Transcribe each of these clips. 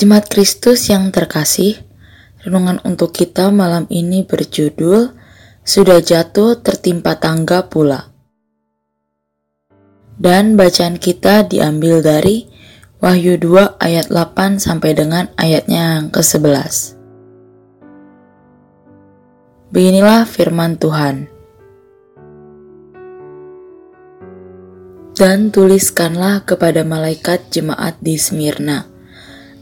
Jemaat Kristus yang terkasih, renungan untuk kita malam ini berjudul Sudah jatuh tertimpa tangga pula. Dan bacaan kita diambil dari Wahyu 2 ayat 8 sampai dengan ayatnya yang ke-11. Beginilah firman Tuhan. Dan tuliskanlah kepada malaikat jemaat di Smyrna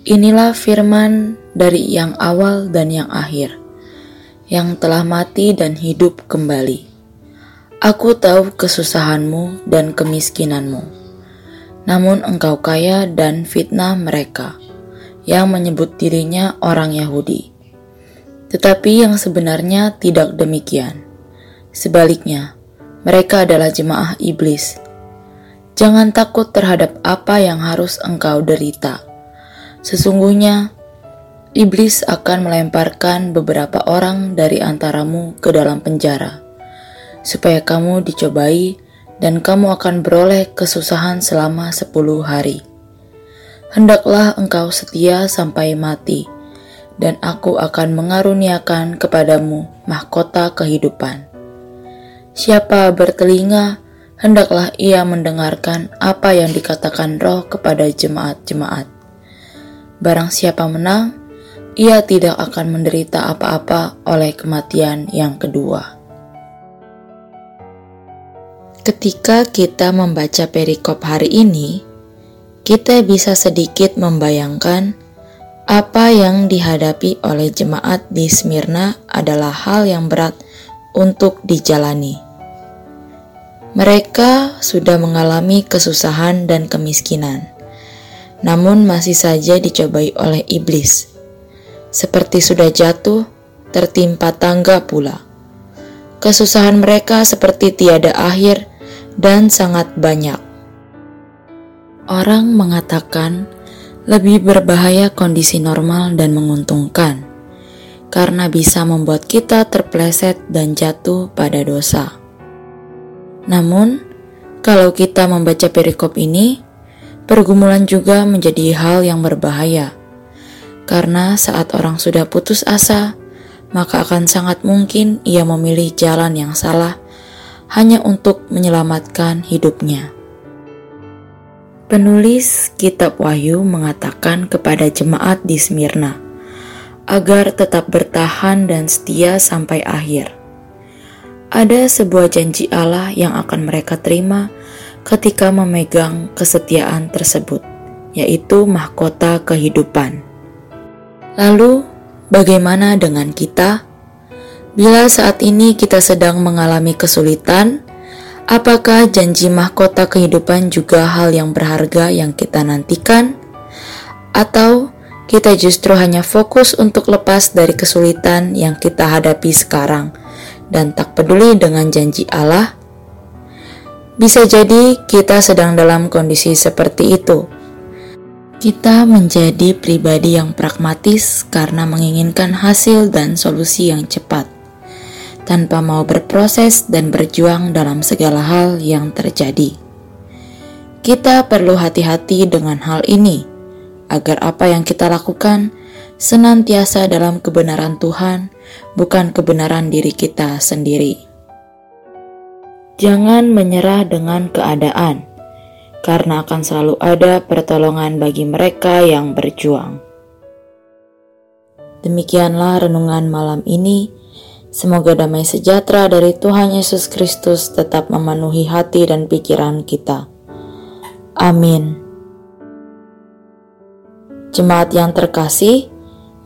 Inilah firman dari yang awal dan yang akhir, yang telah mati dan hidup kembali. Aku tahu kesusahanmu dan kemiskinanmu, namun engkau kaya dan fitnah mereka yang menyebut dirinya orang Yahudi. Tetapi yang sebenarnya tidak demikian. Sebaliknya, mereka adalah jemaah iblis. Jangan takut terhadap apa yang harus engkau derita Sesungguhnya, iblis akan melemparkan beberapa orang dari antaramu ke dalam penjara, supaya kamu dicobai dan kamu akan beroleh kesusahan selama sepuluh hari. Hendaklah engkau setia sampai mati, dan aku akan mengaruniakan kepadamu mahkota kehidupan. Siapa bertelinga, hendaklah ia mendengarkan apa yang dikatakan roh kepada jemaat-jemaat. Barang siapa menang, ia tidak akan menderita apa-apa oleh kematian yang kedua. Ketika kita membaca perikop hari ini, kita bisa sedikit membayangkan apa yang dihadapi oleh jemaat di Smyrna adalah hal yang berat untuk dijalani. Mereka sudah mengalami kesusahan dan kemiskinan namun masih saja dicobai oleh iblis. Seperti sudah jatuh, tertimpa tangga pula. Kesusahan mereka seperti tiada akhir dan sangat banyak. Orang mengatakan lebih berbahaya kondisi normal dan menguntungkan karena bisa membuat kita terpleset dan jatuh pada dosa. Namun, kalau kita membaca perikop ini, Pergumulan juga menjadi hal yang berbahaya, karena saat orang sudah putus asa, maka akan sangat mungkin ia memilih jalan yang salah hanya untuk menyelamatkan hidupnya. Penulis Kitab Wahyu mengatakan kepada jemaat di Smyrna agar tetap bertahan dan setia sampai akhir. Ada sebuah janji Allah yang akan mereka terima ketika memegang kesetiaan tersebut, yaitu mahkota kehidupan. Lalu, bagaimana dengan kita? Bila saat ini kita sedang mengalami kesulitan, apakah janji mahkota kehidupan juga hal yang berharga yang kita nantikan? Atau kita justru hanya fokus untuk lepas dari kesulitan yang kita hadapi sekarang dan tak peduli dengan janji Allah bisa jadi kita sedang dalam kondisi seperti itu. Kita menjadi pribadi yang pragmatis karena menginginkan hasil dan solusi yang cepat, tanpa mau berproses dan berjuang dalam segala hal yang terjadi. Kita perlu hati-hati dengan hal ini, agar apa yang kita lakukan senantiasa dalam kebenaran Tuhan, bukan kebenaran diri kita sendiri. Jangan menyerah dengan keadaan, karena akan selalu ada pertolongan bagi mereka yang berjuang. Demikianlah renungan malam ini. Semoga damai sejahtera dari Tuhan Yesus Kristus tetap memenuhi hati dan pikiran kita. Amin. Jemaat yang terkasih,